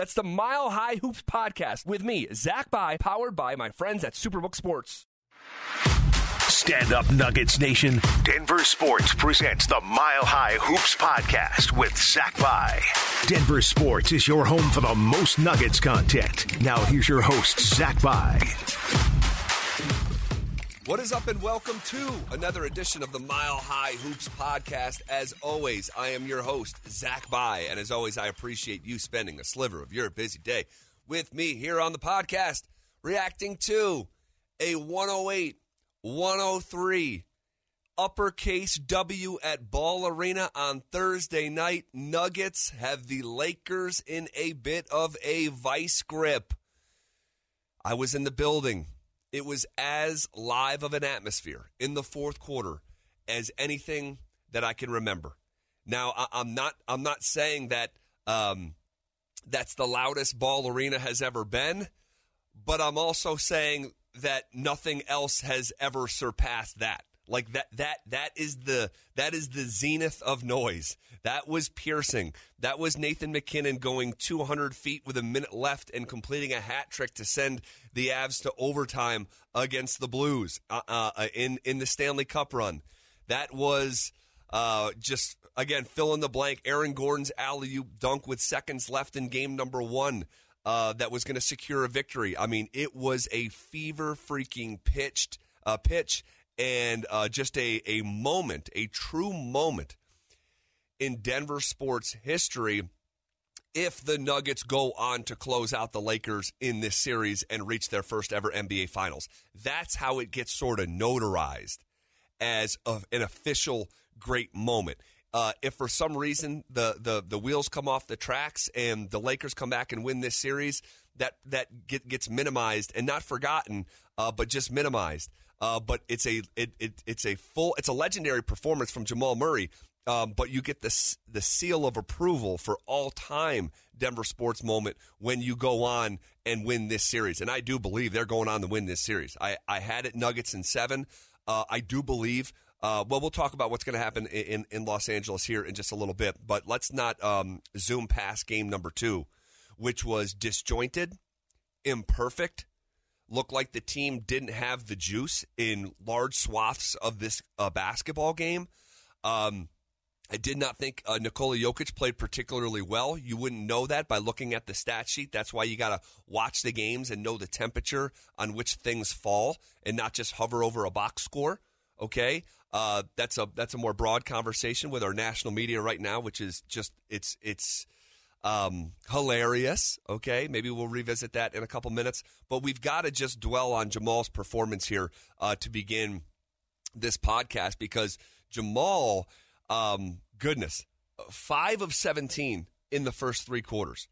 That's the Mile High Hoops podcast with me, Zach Bye, powered by my friends at Superbook Sports. Stand up, Nuggets Nation. Denver Sports presents the Mile High Hoops podcast with Zach Bye. Denver Sports is your home for the most Nuggets content. Now, here's your host, Zach Bye. What is up, and welcome to another edition of the Mile High Hoops podcast. As always, I am your host, Zach Bye, and as always, I appreciate you spending a sliver of your busy day with me here on the podcast, reacting to a 108 103 uppercase W at Ball Arena on Thursday night. Nuggets have the Lakers in a bit of a vice grip. I was in the building it was as live of an atmosphere in the fourth quarter as anything that I can remember. Now, I, am not I'm not saying that um, that's the loudest ball arena has ever been, but I'm also saying that nothing else has ever surpassed that. Like that that that is the that is the zenith of noise. That was piercing. That was Nathan MacKinnon going 200 feet with a minute left and completing a hat trick to send the Avs to overtime against the Blues uh, uh, in in the Stanley Cup run. That was uh, just again fill in the blank. Aaron Gordon's alley oop dunk with seconds left in game number one. Uh, that was going to secure a victory. I mean, it was a fever freaking pitched uh, pitch and uh, just a a moment, a true moment in Denver sports history if the Nuggets go on to close out the Lakers in this series and reach their first ever NBA Finals. That's how it gets sort of notarized as a, an official great moment. Uh, if for some reason the, the the wheels come off the tracks and the Lakers come back and win this series, that that get, gets minimized and not forgotten, uh, but just minimized. Uh, but it's a it, it, it's a full it's a legendary performance from Jamal Murray um, but you get the the seal of approval for all time Denver sports moment when you go on and win this series. And I do believe they're going on to win this series. I, I had it Nuggets in seven. Uh, I do believe. Uh, well, we'll talk about what's going to happen in, in Los Angeles here in just a little bit. But let's not um, zoom past game number two, which was disjointed, imperfect, looked like the team didn't have the juice in large swaths of this uh, basketball game. Um, I did not think uh, Nikola Jokic played particularly well. You wouldn't know that by looking at the stat sheet. That's why you got to watch the games and know the temperature on which things fall and not just hover over a box score. Okay, uh, that's a that's a more broad conversation with our national media right now, which is just it's it's um, hilarious. Okay, maybe we'll revisit that in a couple minutes, but we've got to just dwell on Jamal's performance here uh, to begin this podcast because Jamal um, goodness, five of 17 in the first three quarters.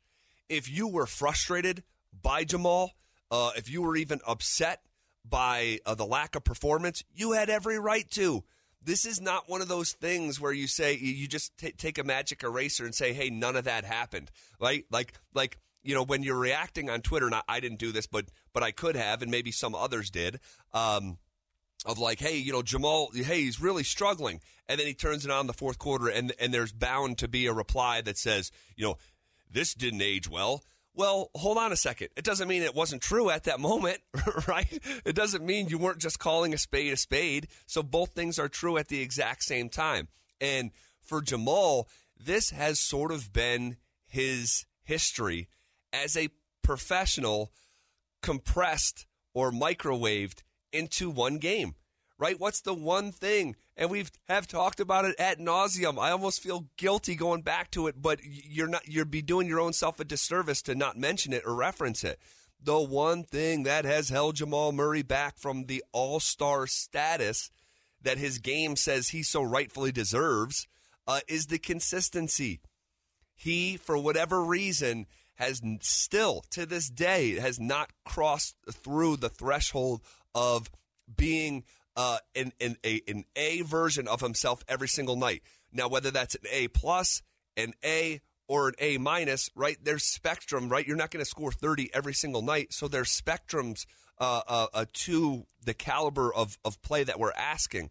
If you were frustrated by Jamal, uh, if you were even upset by uh, the lack of performance, you had every right to. This is not one of those things where you say you just t- take a magic eraser and say, "Hey, none of that happened." Right? Like, like you know, when you're reacting on Twitter, and I, I didn't do this, but but I could have, and maybe some others did. Um, of like, hey, you know, Jamal, hey, he's really struggling, and then he turns it on the fourth quarter, and and there's bound to be a reply that says, you know, this didn't age well. Well, hold on a second. It doesn't mean it wasn't true at that moment, right? It doesn't mean you weren't just calling a spade a spade. So both things are true at the exact same time. And for Jamal, this has sort of been his history as a professional compressed or microwaved into one game, right? What's the one thing? And we've have talked about it at nauseum. I almost feel guilty going back to it, but you're not you're be doing your own self a disservice to not mention it or reference it. The one thing that has held Jamal Murray back from the All Star status that his game says he so rightfully deserves uh, is the consistency. He, for whatever reason, has still to this day has not crossed through the threshold of being uh, an, an, a, an A version of himself every single night. Now, whether that's an A plus, an A, or an A minus, right? There's spectrum, right? You're not going to score 30 every single night. So there's spectrums uh, uh, uh, to the caliber of, of play that we're asking.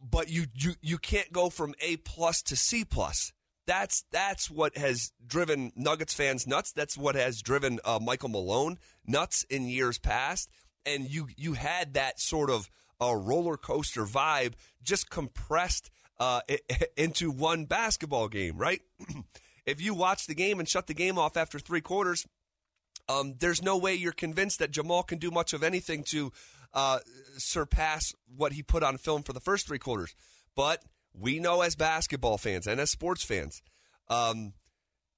But you, you you can't go from A plus to C plus. That's that's what has driven Nuggets fans nuts. That's what has driven uh, Michael Malone nuts in years past. And you you had that sort of a roller coaster vibe just compressed uh, into one basketball game, right? if you watch the game and shut the game off after three quarters, um, there's no way you're convinced that Jamal can do much of anything to uh, surpass what he put on film for the first three quarters. But we know as basketball fans and as sports fans, um,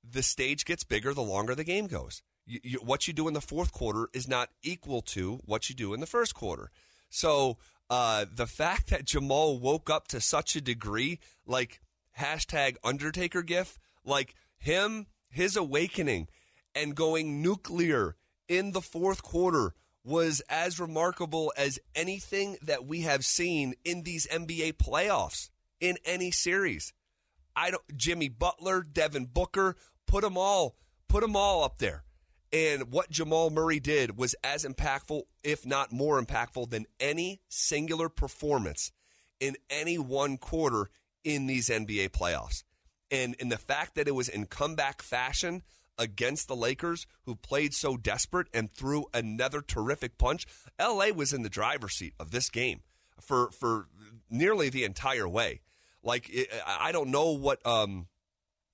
the stage gets bigger the longer the game goes. You, you, what you do in the fourth quarter is not equal to what you do in the first quarter. So uh, the fact that Jamal woke up to such a degree, like hashtag Undertaker gif, like him, his awakening and going nuclear in the fourth quarter was as remarkable as anything that we have seen in these NBA playoffs in any series. I don't Jimmy Butler, Devin Booker, put them all, put them all up there. And what Jamal Murray did was as impactful, if not more impactful, than any singular performance in any one quarter in these NBA playoffs. And, and the fact that it was in comeback fashion against the Lakers, who played so desperate and threw another terrific punch, LA was in the driver's seat of this game for, for nearly the entire way. Like, it, I don't know what, um,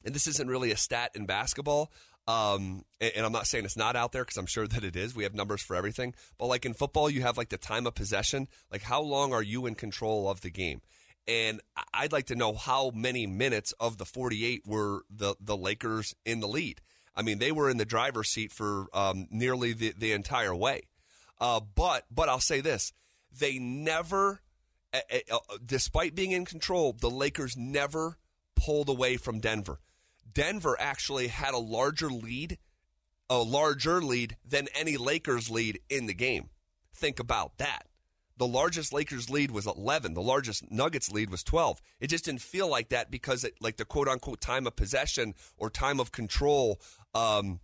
and this isn't really a stat in basketball. Um, and, and I'm not saying it's not out there because I'm sure that it is. We have numbers for everything. But like in football, you have like the time of possession. Like, how long are you in control of the game? And I'd like to know how many minutes of the 48 were the, the Lakers in the lead. I mean, they were in the driver's seat for um, nearly the, the entire way. Uh, but but I'll say this: they never uh, uh, despite being in control, the Lakers never pulled away from Denver. Denver actually had a larger lead, a larger lead than any Lakers lead in the game. Think about that. The largest Lakers lead was 11. The largest Nuggets lead was 12. It just didn't feel like that because it, like the quote unquote time of possession or time of control um,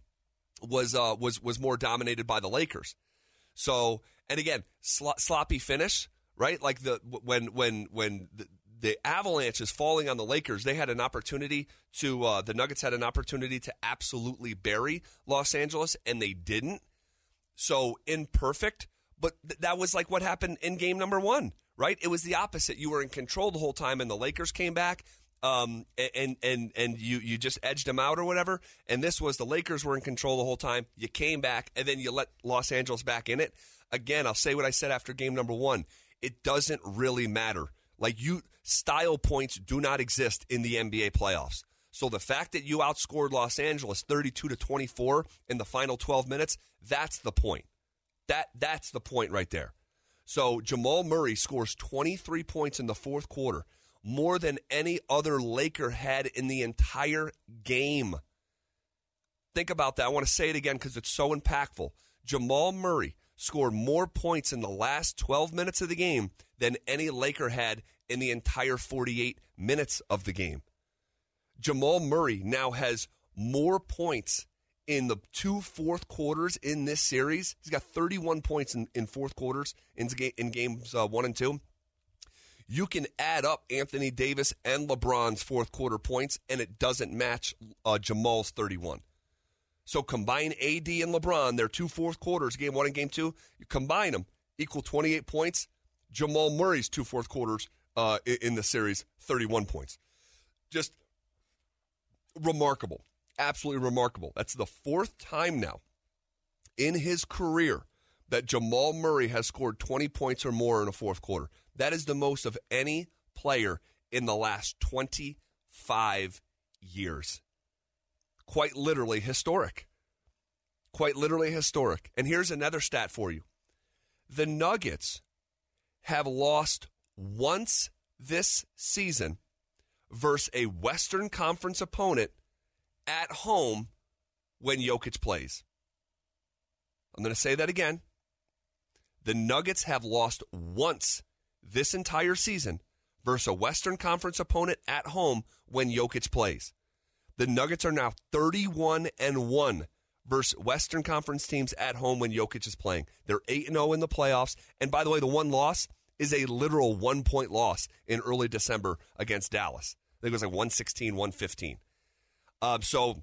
was uh, was was more dominated by the Lakers. So, and again, sl- sloppy finish right? Like the when when when the, the avalanche is falling on the Lakers, they had an opportunity to uh, the Nuggets had an opportunity to absolutely bury Los Angeles, and they didn't. So imperfect, but th- that was like what happened in game number one, right? It was the opposite. You were in control the whole time, and the Lakers came back. Um, and and and you you just edged them out or whatever. And this was the Lakers were in control the whole time. You came back, and then you let Los Angeles back in it. Again, I'll say what I said after game number one it doesn't really matter. Like you, style points do not exist in the NBA playoffs. So the fact that you outscored Los Angeles 32 to 24 in the final 12 minutes, that's the point. That that's the point right there. So Jamal Murray scores 23 points in the fourth quarter, more than any other Laker had in the entire game. Think about that. I want to say it again because it's so impactful. Jamal Murray scored more points in the last 12 minutes of the game than any Laker had in the entire 48 minutes of the game. Jamal Murray now has more points in the two fourth quarters in this series. He's got 31 points in, in fourth quarters in, in games uh, one and two. You can add up Anthony Davis and LeBron's fourth quarter points, and it doesn't match uh, Jamal's 31. So combine AD and LeBron, their two fourth quarters, game one and game two, you combine them, equal 28 points. Jamal Murray's two fourth quarters uh, in the series, 31 points. Just remarkable. Absolutely remarkable. That's the fourth time now in his career that Jamal Murray has scored 20 points or more in a fourth quarter. That is the most of any player in the last 25 years quite literally historic. Quite literally historic. And here's another stat for you the Nuggets have lost once this season versus a Western Conference opponent at home when Jokic plays. I'm going to say that again. The Nuggets have lost once this entire season versus a Western Conference opponent at home when Jokic plays. The Nuggets are now 31 and 1 versus Western Conference teams at home when Jokic is playing. They're 8 and 0 in the playoffs. And by the way, the one loss is a literal one point loss in early December against Dallas. I think it was like 116, 115. Um, so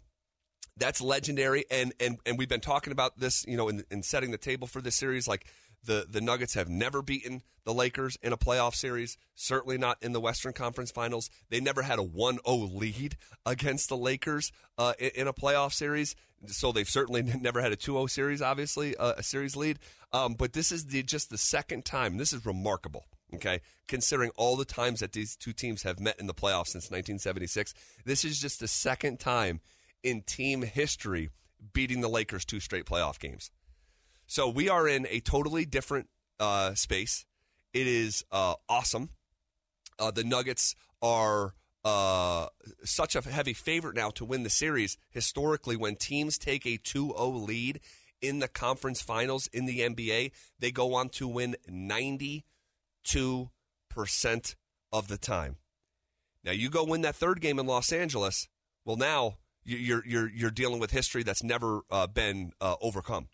that's legendary, and and and we've been talking about this, you know, in, in setting the table for this series. Like the the Nuggets have never beaten the Lakers in a playoff series. Certainly not in the Western Conference Finals. They never had a 1-0 lead against the Lakers uh, in, in, a playoff series. So they've certainly never had a 2-0 series. Obviously, uh, a series lead. Um, but this is the, just the second time. This is remarkable. Okay, considering all the times that these two teams have met in the playoffs since 1976, this is just the second time in team history beating the Lakers two straight playoff games. So we are in a totally different uh, space. It is uh, awesome. Uh, the Nuggets are uh, such a heavy favorite now to win the series. Historically, when teams take a 2 0 lead in the conference finals in the NBA, they go on to win 92% of the time. Now, you go win that third game in Los Angeles. Well, now you're you're you're dealing with history that's never uh, been uh, overcome.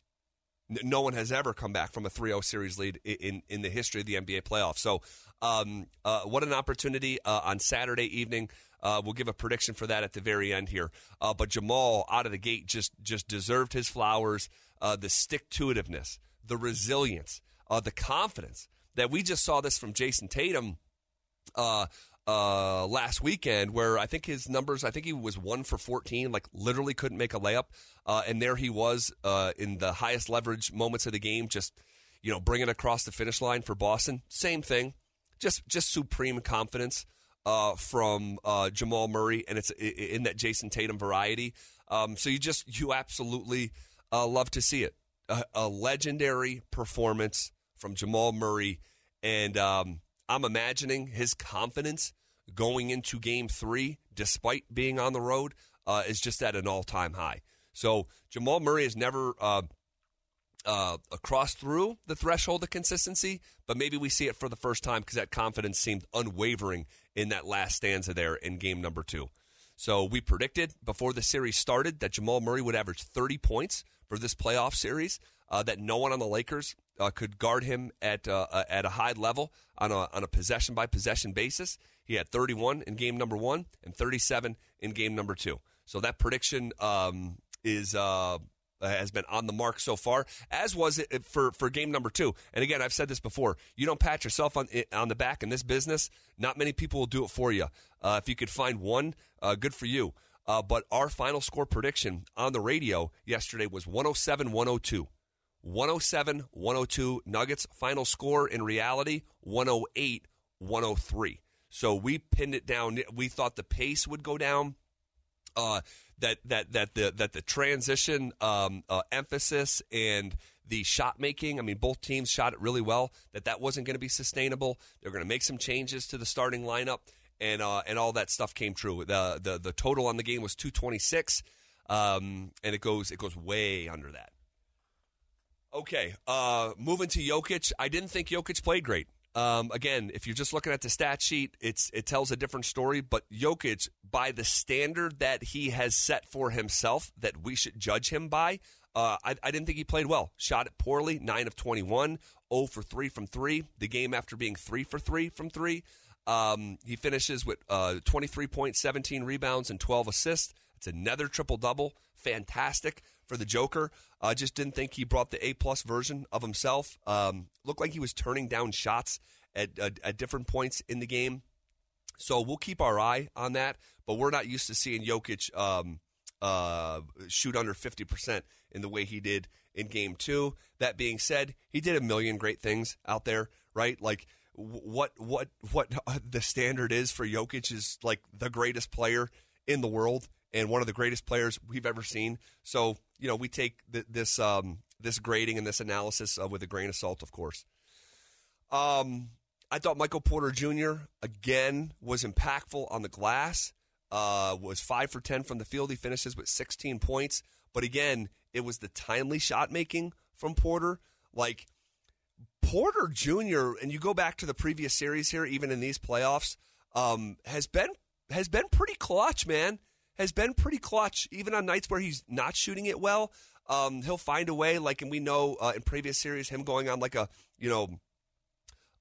No one has ever come back from a 3-0 series lead in in the history of the NBA playoffs. So, um, uh, what an opportunity uh, on Saturday evening. Uh, we'll give a prediction for that at the very end here. Uh, but Jamal out of the gate just just deserved his flowers. the stick to itiveness, the resilience, the confidence that we just saw this from Jayson Tatum. Uh, last weekend where I think his numbers, I think he was one for 14, like literally couldn't make a layup. Uh, and there he was uh, in the highest leverage moments of the game, just, you know, bringing across the finish line for Boston. Same thing, just, just supreme confidence uh, from uh, Jamal Murray, and it's in that Jayson Tatum variety. Um, so you just, you absolutely uh, love to see it. A, a, legendary performance from Jamal Murray. And, um, I'm imagining his confidence going into game three, despite being on the road, uh, is just at an all time high. So Jamal Murray has never uh, uh, crossed through the threshold of consistency, but maybe we see it for the first time because that confidence seemed unwavering in that last stanza there in game number two. So we predicted before the series started that Jamal Murray would average 30 points for this playoff series, uh, that no one on the Lakers uh, could guard him at uh, uh, at a high level on a on a possession by possession basis. He had 31 in game number one and 37 in game number two. So that prediction um, is uh, has been on the mark so far, as was it for, for game number two. And again, I've said this before: you don't pat yourself on on the back in this business. Not many people will do it for you. Uh, if you could find one, uh, good for you. Uh, but our final score prediction on the radio yesterday was 107 102. 107 102 Nuggets. Final score in reality 108 103. So we pinned it down. We thought the pace would go down. Uh, that that that the that the transition um, uh, emphasis and the shot making. I mean, both teams shot it really well. That that wasn't going to be sustainable. They're going to make some changes to the starting lineup, and uh, and all that stuff came true. The the the total on the game was two twenty six, um, and it goes it goes way under that. Okay, uh, moving to Jokic. I didn't think Jokic played great. Um, again, if you're just looking at the stat sheet, it's it tells a different story. But Jokic, by the standard that he has set for himself, that we should judge him by, uh, I, I, didn't think he played well. Shot it poorly, nine of 21, 0 for three from three. The game after being three for three from three, um, he finishes with uh, 23 points, 17 rebounds, and 12 assists. It's another triple double. Fantastic for the Joker. I uh, just didn't think he brought the A plus version of himself. Um, looked like he was turning down shots at, at, at different points in the game. So we'll keep our eye on that. But we're not used to seeing Jokic um, uh, shoot under fifty percent in the way he did in Game Two. That being said, he did a million great things out there, right? Like what what what the standard is for Jokic is like the greatest player in the world and one of the greatest players we've ever seen. So you know we take th- this um, this grading and this analysis uh, with a grain of salt, of course. Um, I thought Michael Porter Jr. again was impactful on the glass. Uh, was five for ten from the field. He finishes with 16 points, but again, it was the timely shot making from Porter. Like Porter Jr. and you go back to the previous series here, even in these playoffs, um, has been has been pretty clutch, man has been pretty clutch, even on nights where he's not shooting it well. Um, he'll find a way, like, and we know uh, in previous series, him going on like a, you know,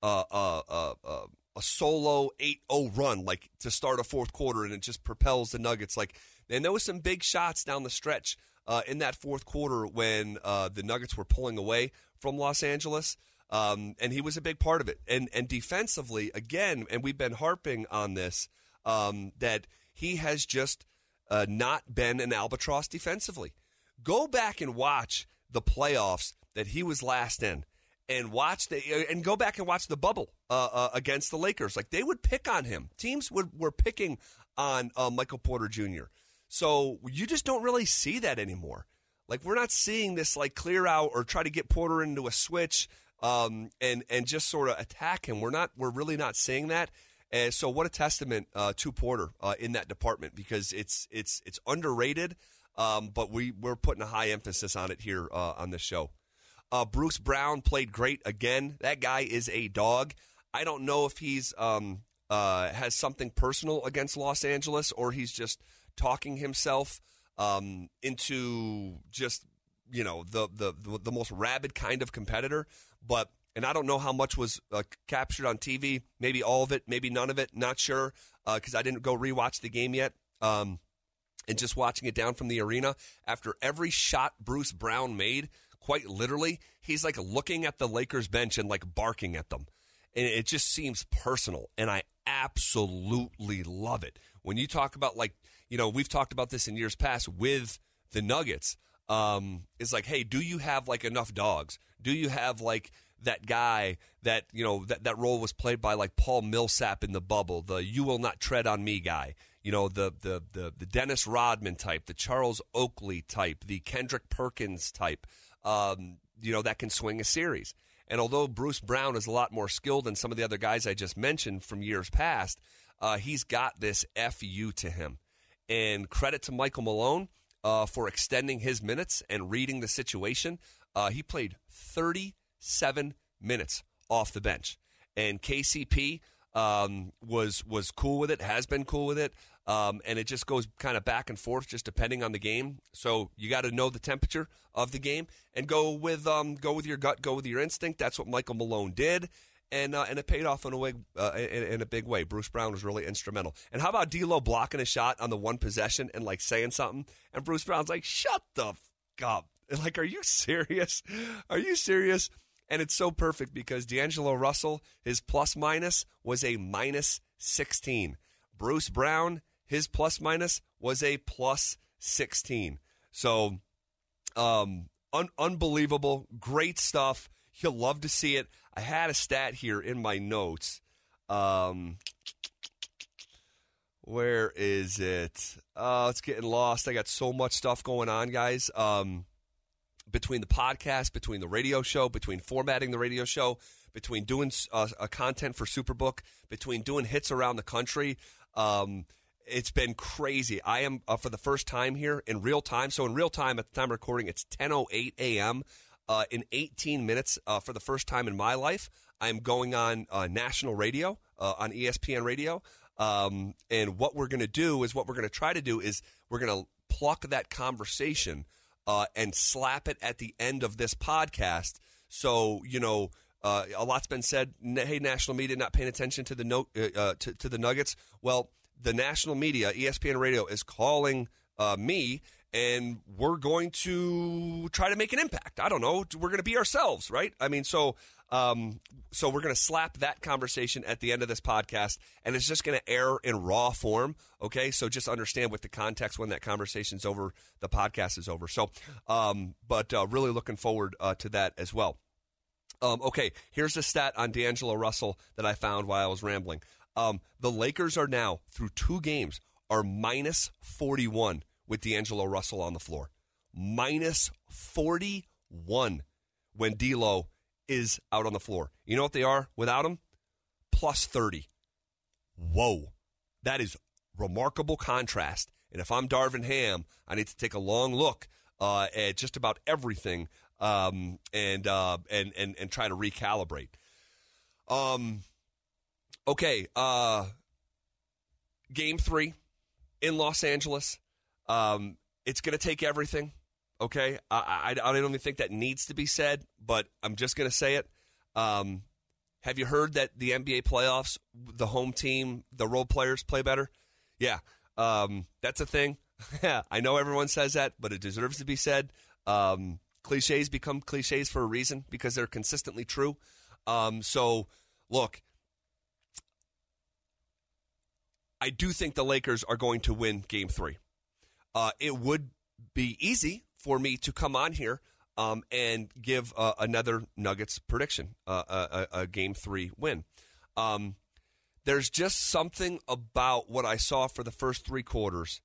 uh, uh, uh, a solo 8-0 run, like to start a fourth quarter, and it just propels the Nuggets. Like And there was some big shots down the stretch uh, in that fourth quarter when uh, the Nuggets were pulling away from Los Angeles. Um, and he was a big part of it. And and defensively, again, and we've been harping on this um, that he has just uh, not been an albatross defensively. Go back and watch the playoffs that he was last in, and watch the and go back and watch the bubble uh, uh, against the Lakers. Like they would pick on him. Teams would were picking on uh, Michael Porter Jr. So you just don't really see that anymore. Like we're not seeing this like clear out or try to get Porter into a switch um, and and just sort of attack him. We're not. We're really not seeing that. And so, what a testament uh, to Porter uh, in that department because it's it's it's underrated, um, but we we're putting a high emphasis on it here uh, on this show. Uh, Bruce Brown played great again. That guy is a dog. I don't know if he's um, uh, has something personal against Los Angeles or he's just talking himself um, into just you know the, the the most rabid kind of competitor. But and I don't know how much was uh, captured on TV. Maybe all of it, maybe none of it. Not sure because uh, I didn't go rewatch the game yet. Um, and just watching it down from the arena after every shot Bruce Brown made, quite literally, he's like looking at the Lakers bench and like barking at them. And it just seems personal. And I absolutely love it. When you talk about like, you know, we've talked about this in years past with the Nuggets. Um, is like, hey, do you have like enough dogs? Do you have like that guy that you know that that role was played by like Paul Millsap in the bubble, the "You will not tread on me" guy. You know the the the, the Dennis Rodman type, the Charles Oakley type, the Kendrick Perkins type. Um, you know that can swing a series. And although Bruce Brown is a lot more skilled than some of the other guys I just mentioned from years past, uh, he's got this fu to him. And credit to Michael Malone uh, for extending his minutes and reading the situation. Uh, he played 37 minutes off the bench, and KCP um, was was cool with it, has been cool with it, um, and it just goes kind of back and forth, just depending on the game. So you got to know the temperature of the game and go with um, go with your gut, go with your instinct. That's what Michael Malone did. And, uh, and it paid off in a way, uh, in, in, a big way. Bruce Brown was really instrumental. And how about D'Lo blocking a shot on the one possession and like saying something, and Bruce Brown's like, "Shut the f- up." Like, are you serious? Are you serious? And it's so perfect because D'Angelo Russell, his plus minus was a minus 16. Bruce Brown, his plus minus was a plus 16. So, um, un- unbelievable. Great stuff. You'll love to see it. I had a stat here in my notes. Um, where is it? Oh, it's getting lost. I got so much stuff going on, guys. Um, between the podcast, between the radio show, between formatting the radio show, between doing uh, a content for Superbook, between doing hits around the country. Um, it's been crazy. I am uh, for the first time here in real time. So in real time, at the time of recording, it's 10:08 a.m. Uh, in 18 minutes, uh, for the first time in my life, I'm going on uh, national radio uh, on ESPN radio. Um, and what we're going to do is what we're going to try to do is we're going to pluck that conversation uh, and slap it at the end of this podcast. So you know, uh, a lot's been said. Hey, national media not paying attention to the no, uh, uh, to, to, the Nuggets. Well, the national media, ESPN Radio, is calling uh, me. And we're going to try to make an impact. I don't know. We're going to be ourselves, right? I mean, so um, so we're going to slap that conversation at the end of this podcast, and it's just going to air in raw form. Okay, so just understand with the context when that conversation's over, the podcast is over. So, um, but uh, really looking forward uh, to that as well. Um, okay, here's a stat on D'Angelo Russell that I found while I was rambling. Um, the Lakers are now through two games are minus 41 with D'Angelo Russell on the floor, minus 41 when D'Lo is out on the floor. You know what they are without him? Plus 30. Whoa. That is remarkable contrast. And if I'm Darvin Ham, I need to take a long look uh, at just about everything um, and, uh, and and and try to recalibrate. Um, okay, uh, game three in Los Angeles. Um, it's going to take everything. Okay, I, I, I, don't even think that needs to be said, but I'm just going to say it. Um, have you heard that the NBA playoffs, the home team, the role players play better? Yeah, um, that's a thing. I know everyone says that, but it deserves to be said. Um, cliches become cliches for a reason because they're consistently true. Um, so, look, I do think the Lakers are going to win game three. Uh, it would be easy for me to come on here um, and give uh, another Nuggets prediction, uh, a, a, game three win. Um, there's just something about what I saw for the first three quarters,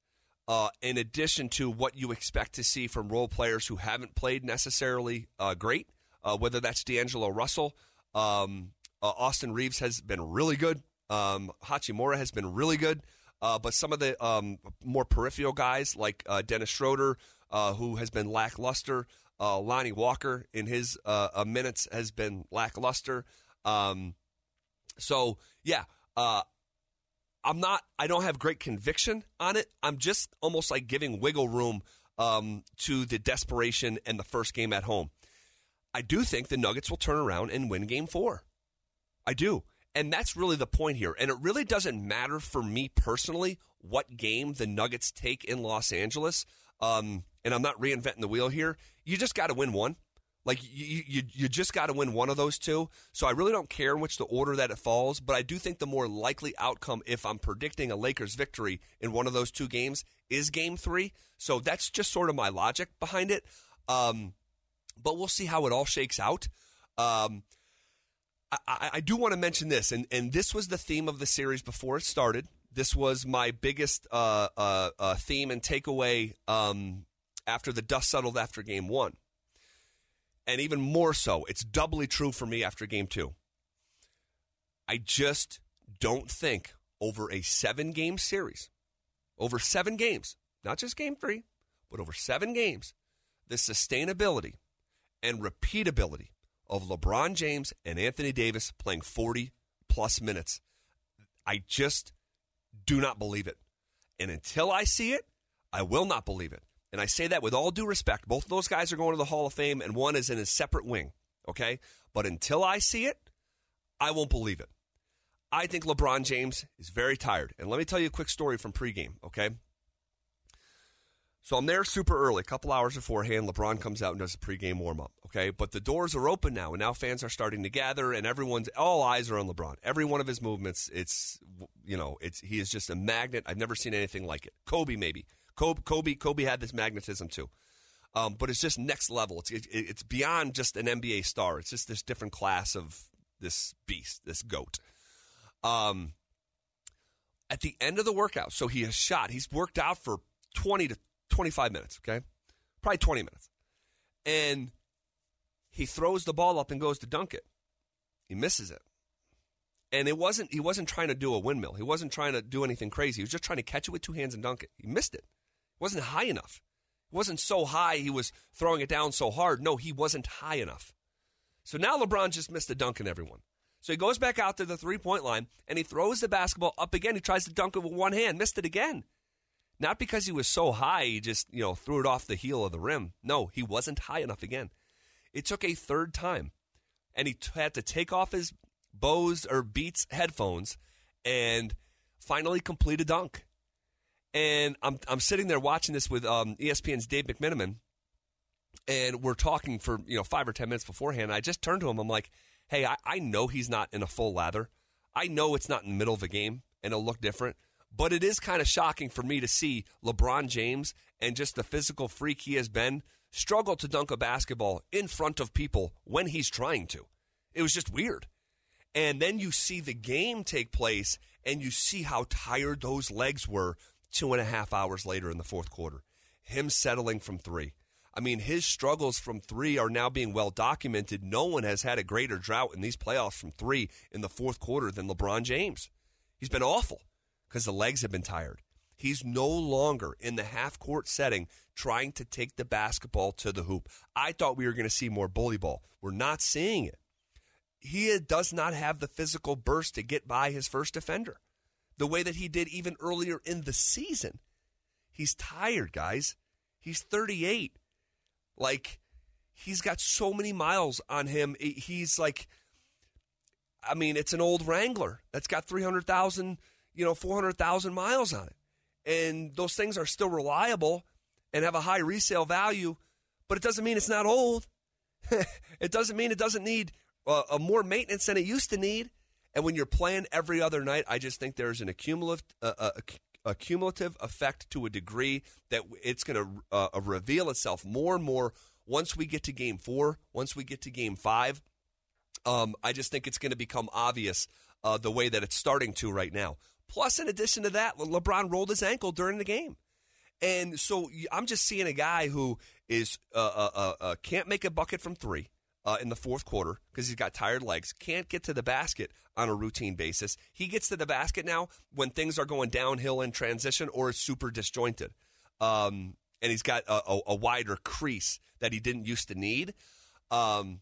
uh, in addition to what you expect to see from role players who haven't played necessarily uh, great, uh, whether that's D'Angelo Russell. Um, Austin Reaves has been really good. Um, Hachimura has been really good. Uh, but some of the um, more peripheral guys like uh, Dennis Schroeder, uh, who has been lackluster, uh, Lonnie Walker in his uh, uh, minutes has been lackluster. Um, so yeah, I'm not. I don't have great conviction on it. I'm just almost like giving wiggle room um, to the desperation and the first game at home. I do think the Nuggets will turn around and win Game Four. I do. And that's really the point here. And it really doesn't matter for me personally what game the Nuggets take in Los Angeles. Um, and I'm not reinventing the wheel here. You just got to win one. Like you, you, you just got to win one of those two. So I really don't care in which the order that it falls, but I do think the more likely outcome, if I'm predicting a Lakers victory in one of those two games, is Game Three. So that's just sort of my logic behind it. Um, but we'll see how it all shakes out. Um, I, I do want to mention this, and, and this was the theme of the series before it started. This was my biggest uh, uh, uh, theme and takeaway um, after the dust settled after game one. And even more so, it's doubly true for me after game two. I just don't think over a seven game series, over seven games, not just game three, but over seven games, the sustainability and repeatability of LeBron James and Anthony Davis playing 40 plus minutes. I just do not believe it. And until I see it, I will not believe it. And I say that with all due respect. Both of those guys are going to the Hall of Fame, and one is in a separate wing. Okay? But until I see it, I won't believe it. I think LeBron James is very tired. And let me tell you a quick story from pregame, okay? So I'm there super early, a couple hours beforehand. LeBron comes out and does a pregame warm up. Okay, but the doors are open now, and now fans are starting to gather, and everyone's all eyes are on LeBron. Every one of his movements, it's you know, it's he is just a magnet. I've never seen anything like it. Kobe, maybe Kobe, Kobe, Kobe had this magnetism too, um, but it's just next level. It's it, it's beyond just an NBA star. It's just this different class of this beast, this goat. Um, at the end of the workout, so he has shot. He's worked out for twenty to 25 minutes, okay? Probably 20 minutes. And he throws the ball up and goes to dunk it. He misses it. And it wasn't he wasn't trying to do a windmill. He wasn't trying to do anything crazy. He was just trying to catch it with two hands and dunk it. He missed it. It wasn't high enough. It wasn't so high he was throwing it down so hard. No, he wasn't high enough. So now LeBron just missed a dunk in everyone. So he goes back out to the three point line and he throws the basketball up again. He tries to dunk it with one hand, missed it again. Not because he was so high, he just, you know, threw it off the heel of the rim. No, he wasn't high enough again. It took a third time. And he t- had to take off his Bose or Beats headphones and finally complete a dunk. And I'm, I'm sitting there watching this with um, ESPN's Dave McMenamin. and we're talking for you know five or ten minutes beforehand. I just turned to him. I'm like, "Hey, I, I know he's not in a full lather. I know it's not in the middle of a game, and it'll look different. But it is kind of shocking for me to see LeBron James and just the physical freak he has been struggle to dunk a basketball in front of people when he's trying to. It was just weird. And then you see the game take place and you see how tired those legs were two and a half hours later in the fourth quarter. Him settling from three. I mean, his struggles from three are now being well documented. No one has had a greater drought in these playoffs from three in the fourth quarter than LeBron James. He's been awful because the legs have been tired. He's no longer in the half court setting trying to take the basketball to the hoop. I thought we were going to see more bully ball. We're not seeing it. He uh, does not have the physical burst to get by his first defender the way that he did even earlier in the season. He's tired, guys. He's 38. Like, he's got so many miles on him. He's like, I mean, it's an old Wrangler that's got 300,000 you know, 400,000 miles on it. and those things are still reliable and have a high resale value, but it doesn't mean it's not old. it doesn't mean it doesn't need uh, a more maintenance than it used to need. And when you're playing every other night, I just think there's an accumulative, uh, a, uh, a, cumulative effect to a degree that it's going to uh, reveal itself more and more once we get to game four, once we get to game five. Um, I just think it's going to become obvious uh, the way that it's starting to right now. Plus, in addition to that, LeBron rolled his ankle during the game. And so I'm just seeing a guy who is uh, uh, uh, uh can't make a bucket from three uh, in the fourth quarter because he's got tired legs, can't get to the basket on a routine basis. He gets to the basket now when things are going downhill in transition or is super disjointed. Um, and he's got a, a, a, wider crease that he didn't used to need. Um,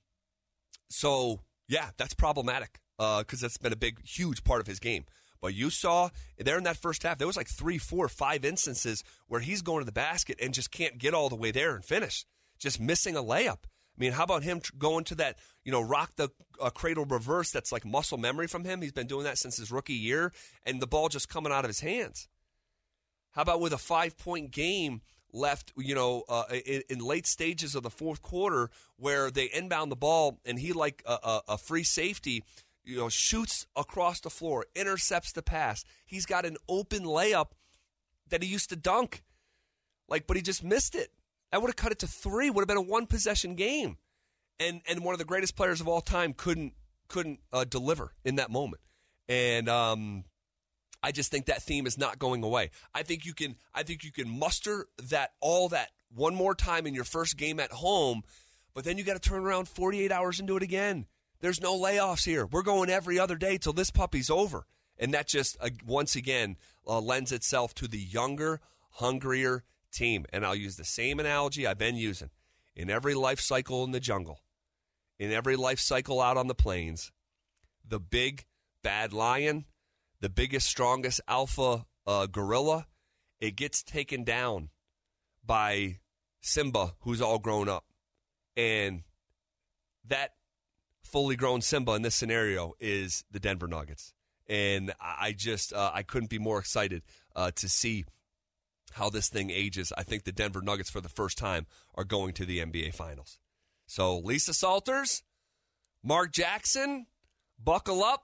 so, yeah, that's problematic because uh, that's been a big, huge part of his game. But you saw there in that first half, there was like three, four, five instances where he's going to the basket and just can't get all the way there and finish, just missing a layup. I mean, how about him going to that, you know, rock the uh, cradle reverse that's like muscle memory from him? He's been doing that since his rookie year, and the ball just coming out of his hands. How about with a five point game left, you know, uh, in, in, late stages of the fourth quarter where they inbound the ball and he, like a, a, a free safety, you know, shoots across the floor, intercepts the pass. He's got an open layup that he used to dunk. Like, but he just missed it. I would have cut it to three. Would have been a one possession game, and and one of the greatest players of all time couldn't couldn't uh, deliver in that moment. And um, I just think that theme is not going away. I think you can I think you can muster that all that one more time in your first game at home, but then you got to turn around 48 hours do it again. There's no layoffs here. We're going every other day till this puppy's over. And that just, uh, once again, uh, lends itself to the younger, hungrier team. And I'll use the same analogy I've been using. In every life cycle in the jungle, in every life cycle out on the plains, the big bad lion, the biggest, strongest alpha uh, gorilla, it gets taken down by Simba, who's all grown up. And that fully grown Simba in this scenario is the Denver Nuggets. And I just, uh, I couldn't be more excited uh, to see how this thing ages. I think the Denver Nuggets, for the first time, are going to the NBA Finals. So, Lisa Salters, Mark Jackson, buckle up,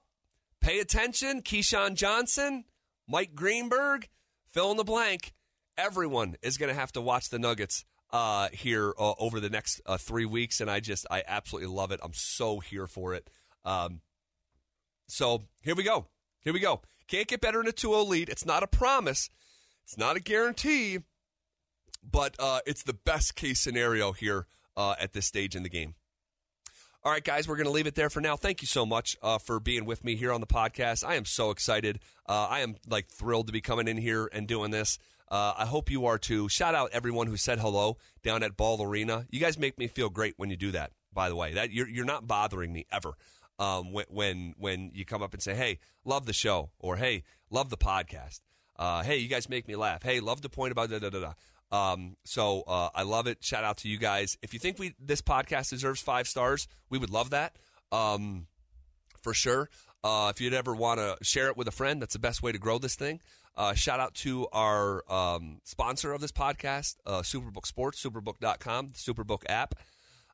pay attention. Keyshawn Johnson, Mike Greenberg, fill in the blank. Everyone is going to have to watch the Nuggets uh, here uh, over the next uh, three weeks, and I just I absolutely love it. I'm so here for it. Um, so here we go. Here we go. Can't get better in a 2-0 lead. It's not a promise. It's not a guarantee, but uh, it's the best case scenario here uh, at this stage in the game. All right, guys, we're going to leave it there for now. Thank you so much uh, for being with me here on the podcast. I am so excited. Uh, I am like thrilled to be coming in here and doing this. Uh, I hope you are too. Shout out everyone who said hello down at Ball Arena. You guys make me feel great when you do that. By the way, that you're you're not bothering me ever. Um, when, when when you come up and say, "Hey, love the show," or "Hey, love the podcast," uh, "Hey, you guys make me laugh," "Hey, love the point about da da da da." Um, so uh, I love it. Shout out to you guys. If you think we this podcast deserves five stars, we would love that um, for sure. Uh, if you'd ever want to share it with a friend, that's the best way to grow this thing. Uh, shout out to our um, sponsor of this podcast, uh, Superbook Sports, superbook.com, the Superbook app.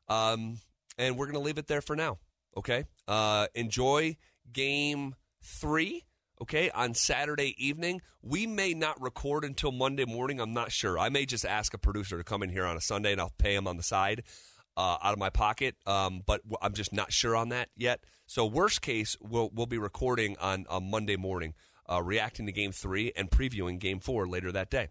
Um, and we're going to leave it there for now. Okay. Uh, enjoy game three. Okay. On Saturday evening. We may not record until Monday morning. I'm not sure. I may just ask a producer to come in here on a Sunday and I'll pay him on the side uh, out of my pocket. Um, but I'm just not sure on that yet. So, worst case, we'll, we'll be recording on, on Monday morning uh, reacting to game three and previewing game four later that day.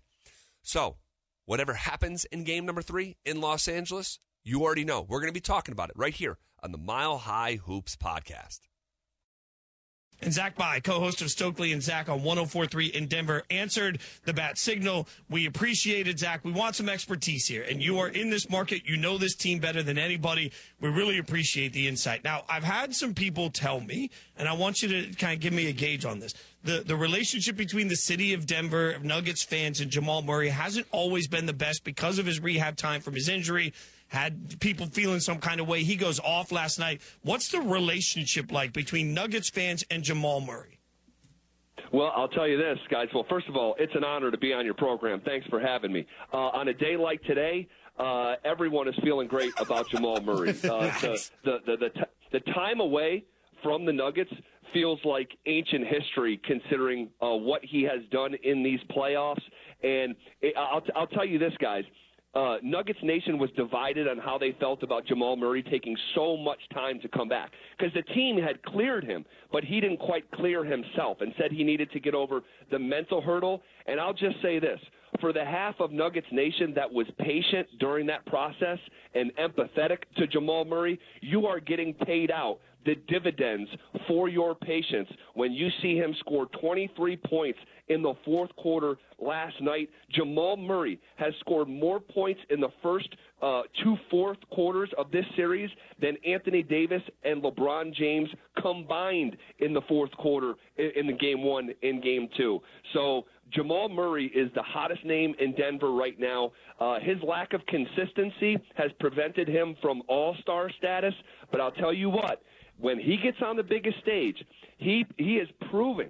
So, whatever happens in game number three in Los Angeles, you already know. We're going to be talking about it right here on the Mile High Hoops podcast. And Zach Bye, co-host of Stokley and Zach on 104.3 in Denver, answered the bat signal. We appreciate it, Zach. We want some expertise here. And you are in this market. You know this team better than anybody. We really appreciate the insight. Now, I've had some people tell me, and I want you to kind of give me a gauge on this. The, the relationship between the city of Denver, Nuggets fans, and Jamal Murray hasn't always been the best because of his rehab time from his injury had people feeling some kind of way. He goes off last night. What's the relationship like between Nuggets fans and Jamal Murray? Well, I'll tell you this, guys. Well, first of all, it's an honor to be on your program. Thanks for having me. Uh, on a day like today, uh, everyone is feeling great about Jamal Murray. Uh, the, the, the, the, t- the time away from the Nuggets feels like ancient history considering uh, what he has done in these playoffs. And it, I'll, I'll tell you this, guys. Uh, Nuggets Nation was divided on how they felt about Jamal Murray taking so much time to come back because the team had cleared him, but he didn't quite clear himself and said he needed to get over the mental hurdle. And I'll just say this for the half of Nuggets Nation that was patient during that process and empathetic to Jamal Murray, you are getting paid out the dividends for your patience when you see him score 23 points in the fourth quarter last night. Jamal Murray has scored more points in the first uh, two fourth quarters of this series than Anthony Davis and LeBron James combined in the fourth quarter in, in the game one in game two. So Jamal Murray is the hottest name in Denver right now. Uh, his lack of consistency has prevented him from all star status, but I'll tell you what, when he gets on the biggest stage, he, he is proving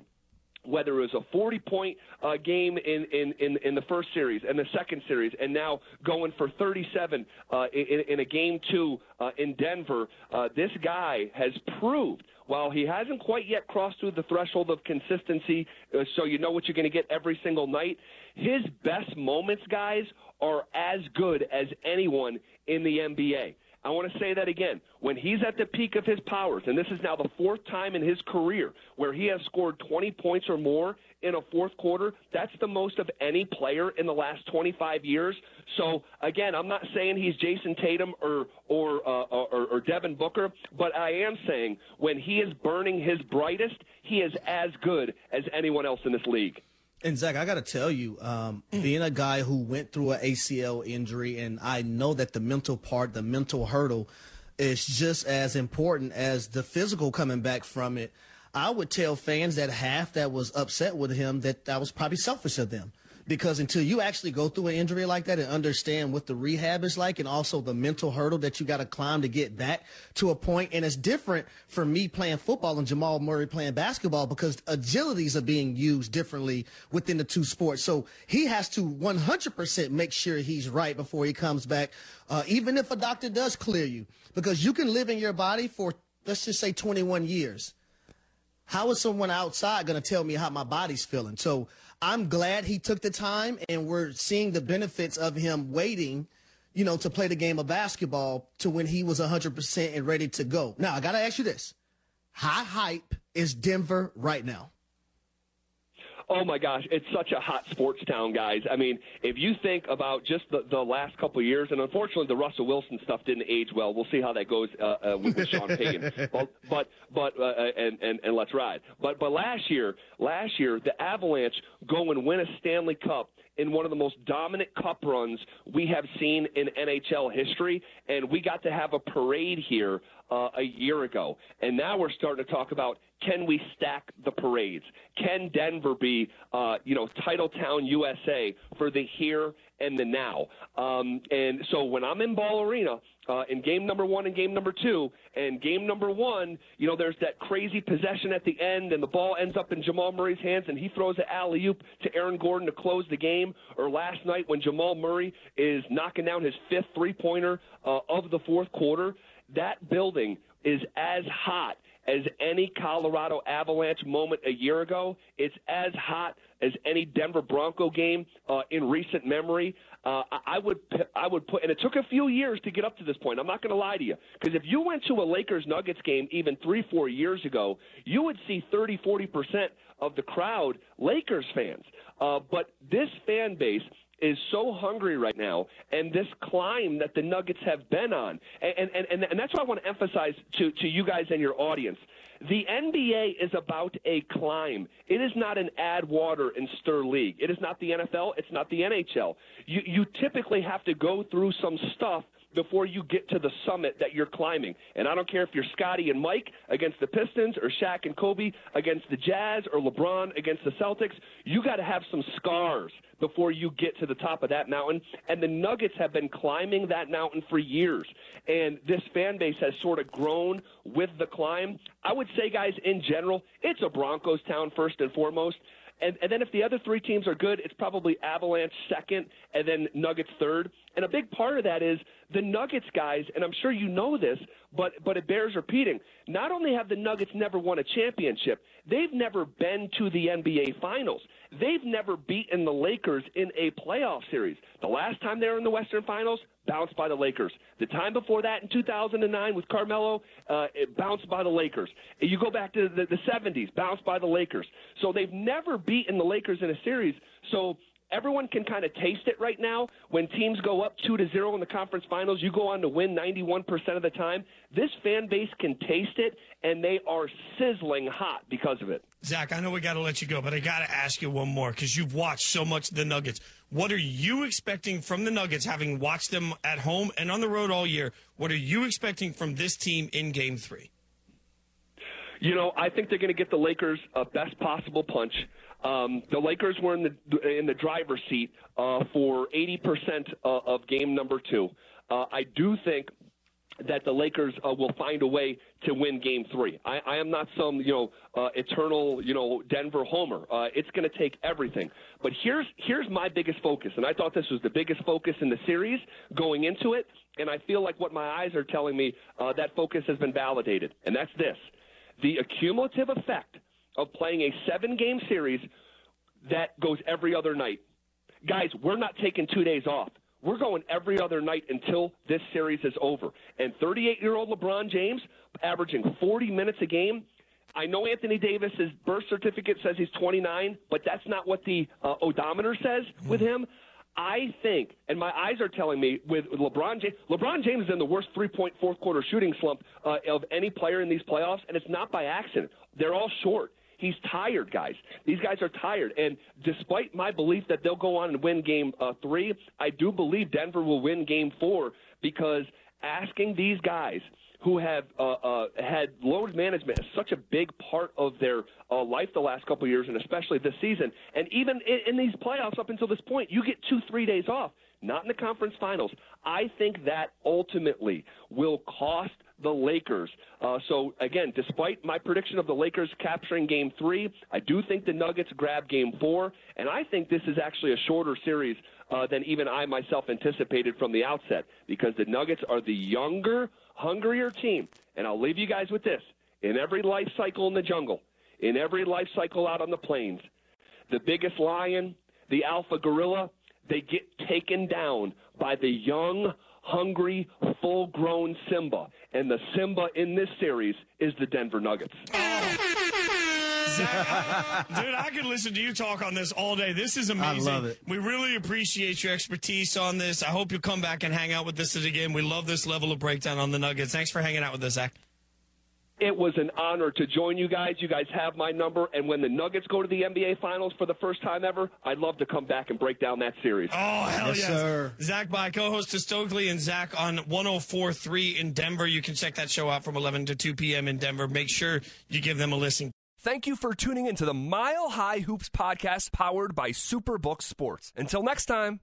whether it was a 40 point uh, game in, in, in, in the first series and the second series, and now going for 37 uh, in, in a game two uh, in Denver, uh, this guy has proved. While he hasn't quite yet crossed through the threshold of consistency, uh, so you know what you're going to get every single night, his best moments, guys, are as good as anyone in the NBA. I want to say that again. When he's at the peak of his powers, and this is now the fourth time in his career where he has scored 20 points or more in a fourth quarter, that's the most of any player in the last 25 years. So again, I'm not saying he's Jayson Tatum or or uh, or, or Devin Booker, but I am saying when he is burning his brightest, he is as good as anyone else in this league. And Zach, I got to tell you, um, being a guy who went through an ACL injury, and I know that the mental part, the mental hurdle, is just as important as the physical coming back from it. I would tell fans that half that was upset with him that that was probably selfish of them. Because until you actually go through an injury like that and understand what the rehab is like and also the mental hurdle that you got to climb to get back to a point, and it's different for me playing football and Jamal Murray playing basketball because agilities are being used differently within the two sports. So he has to 100% make sure he's right before he comes back, uh, even if a doctor does clear you, because you can live in your body for, let's just say 21 years how is someone outside going to tell me how my body's feeling? So I'm glad he took the time, and we're seeing the benefits of him waiting, you know, to play the game of basketball to when he was 100% and ready to go. Now, I got to ask you this High hype is Denver right now? Oh my gosh, it's such a hot sports town, guys. I mean, if you think about just the, the last couple of years, and unfortunately the Russell Wilson stuff didn't age well. We'll see how that goes uh, uh, with, with Sean Payton. But but but uh, and, and and let's ride. But but last year, last year the Avalanche go and win a Stanley Cup in one of the most dominant cup runs we have seen in NHL history, and we got to have a parade here uh, a year ago. And now we're starting to talk about can we stack the parades? Can Denver be, uh, you know, Title Town USA for the here and the now? Um, and so when I'm in Ball Arena uh, in game number one and game number two, and game number one, you know, there's that crazy possession at the end, and the ball ends up in Jamal Murray's hands, and he throws an alley oop to Aaron Gordon to close the game. Or last night when Jamal Murray is knocking down his fifth three pointer uh, of the fourth quarter, that building is as hot as any Colorado Avalanche moment a year ago. It's as hot as any Denver Bronco game uh, in recent memory. Uh, I- would I would put, and it took a few years to get up to this point. I'm not going to lie to you, because if you went to a Lakers Nuggets game even three four years ago, you would see 30 40 percent of the crowd Lakers fans. Uh, but this fan base is so hungry right now, and this climb that the Nuggets have been on, and and and, and that's what I want to emphasize to to you guys and your audience. The NBA is about a climb. It is not an add water and stir league. It is not the NFL. It's not the NHL. You you typically have to go through some stuff before you get to the summit that you're climbing. And I don't care if you're Scotty and Mike against the Pistons or Shaq and Kobe against the Jazz or LeBron against the Celtics. You got to have some scars before you get to the top of that mountain. And the Nuggets have been climbing that mountain for years. And this fan base has sort of grown with the climb. I would say, guys, in general, it's a Broncos town first and foremost. And, and then if the other three teams are good, it's probably Avalanche second and then Nuggets third. And a big part of that is the Nuggets guys, and I'm sure you know this, but but it bears repeating. Not only have the Nuggets never won a championship, they've never been to the NBA Finals. They've never beaten the Lakers in a playoff series. The last time they were in the Western Finals, bounced by the Lakers. The time before that, in 2009, with Carmelo, uh, it bounced by the Lakers. You go back to the, the 70s, bounced by the Lakers. So they've never beaten the Lakers in a series. So everyone can kind of taste it right now. When teams go up two to zero in the conference finals, you go on to win 91% of the time. This fan base can taste it, and they are sizzling hot because of it. Zach, I know we got to let you go, but I got to ask you one more because you've watched so much of the Nuggets. What are you expecting from the Nuggets, having watched them at home and on the road all year? What are you expecting from this team in Game Three? You know, I think they're going to get the Lakers a best possible punch. Um, the Lakers were in the in the driver's seat uh, for 80% uh, of game number two. Uh, I do think that the Lakers uh, will find a way to win Game Three. I, I am not some you know uh, eternal you know Denver homer. Uh, it's going to take everything. But here's here's my biggest focus, and I thought this was the biggest focus in the series going into it. And I feel like what my eyes are telling me uh, that focus has been validated, and that's this: the accumulative effect of playing a seven game series that goes every other night. Guys, we're not taking two days off. We're going every other night until this series is over. And 38 year old LeBron James, averaging 40 minutes a game. I know Anthony Davis's birth certificate says he's 29, but that's not what the uh, odometer says with him. I think, and my eyes are telling me, with LeBron James, LeBron James is in the worst three-point fourth quarter shooting slump uh, of any player in these playoffs, and it's not by accident. They're all short. He's tired, guys. These guys are tired. And despite my belief that they'll go on and win game uh, three, I do believe Denver will win game four because asking these guys who have uh, uh, had load management as such a big part of their uh, life the last couple of years, and especially this season, and even in, in these playoffs up until this point, you get two, three days off. Not in the conference finals. I think that ultimately will cost the Lakers. Uh, so again, despite my prediction of the Lakers capturing Game Three, I do think the Nuggets grab Game Four, and I think this is actually a shorter series uh, than even I myself anticipated from the outset because the Nuggets are the younger, hungrier team. And I'll leave you guys with this: in every life cycle in the jungle, in every life cycle out on the plains, the biggest lion, the alpha gorilla, they get taken down by the young, hungry, full grown Simba. And the Simba in this series is the Denver Nuggets. Zach, dude, I could listen to you talk on this all day. This is amazing. I love it. We really appreciate your expertise on this. I hope you'll come back and hang out with us again. We love this level of breakdown on the Nuggets. Thanks for hanging out with us, Zach. It was an honor to join you guys. You guys have my number. And when the Nuggets go to the NBA Finals for the first time ever, I'd love to come back and break down that series. Oh, hell Yes, yes. sir. Zach Bye co-host to Stokley and Zach on 104.3 in Denver. You can check that show out from 11 to 2 p.m. in Denver. Make sure you give them a listen. Thank you for tuning into the Mile High Hoops podcast powered by Superbook Sports. Until next time.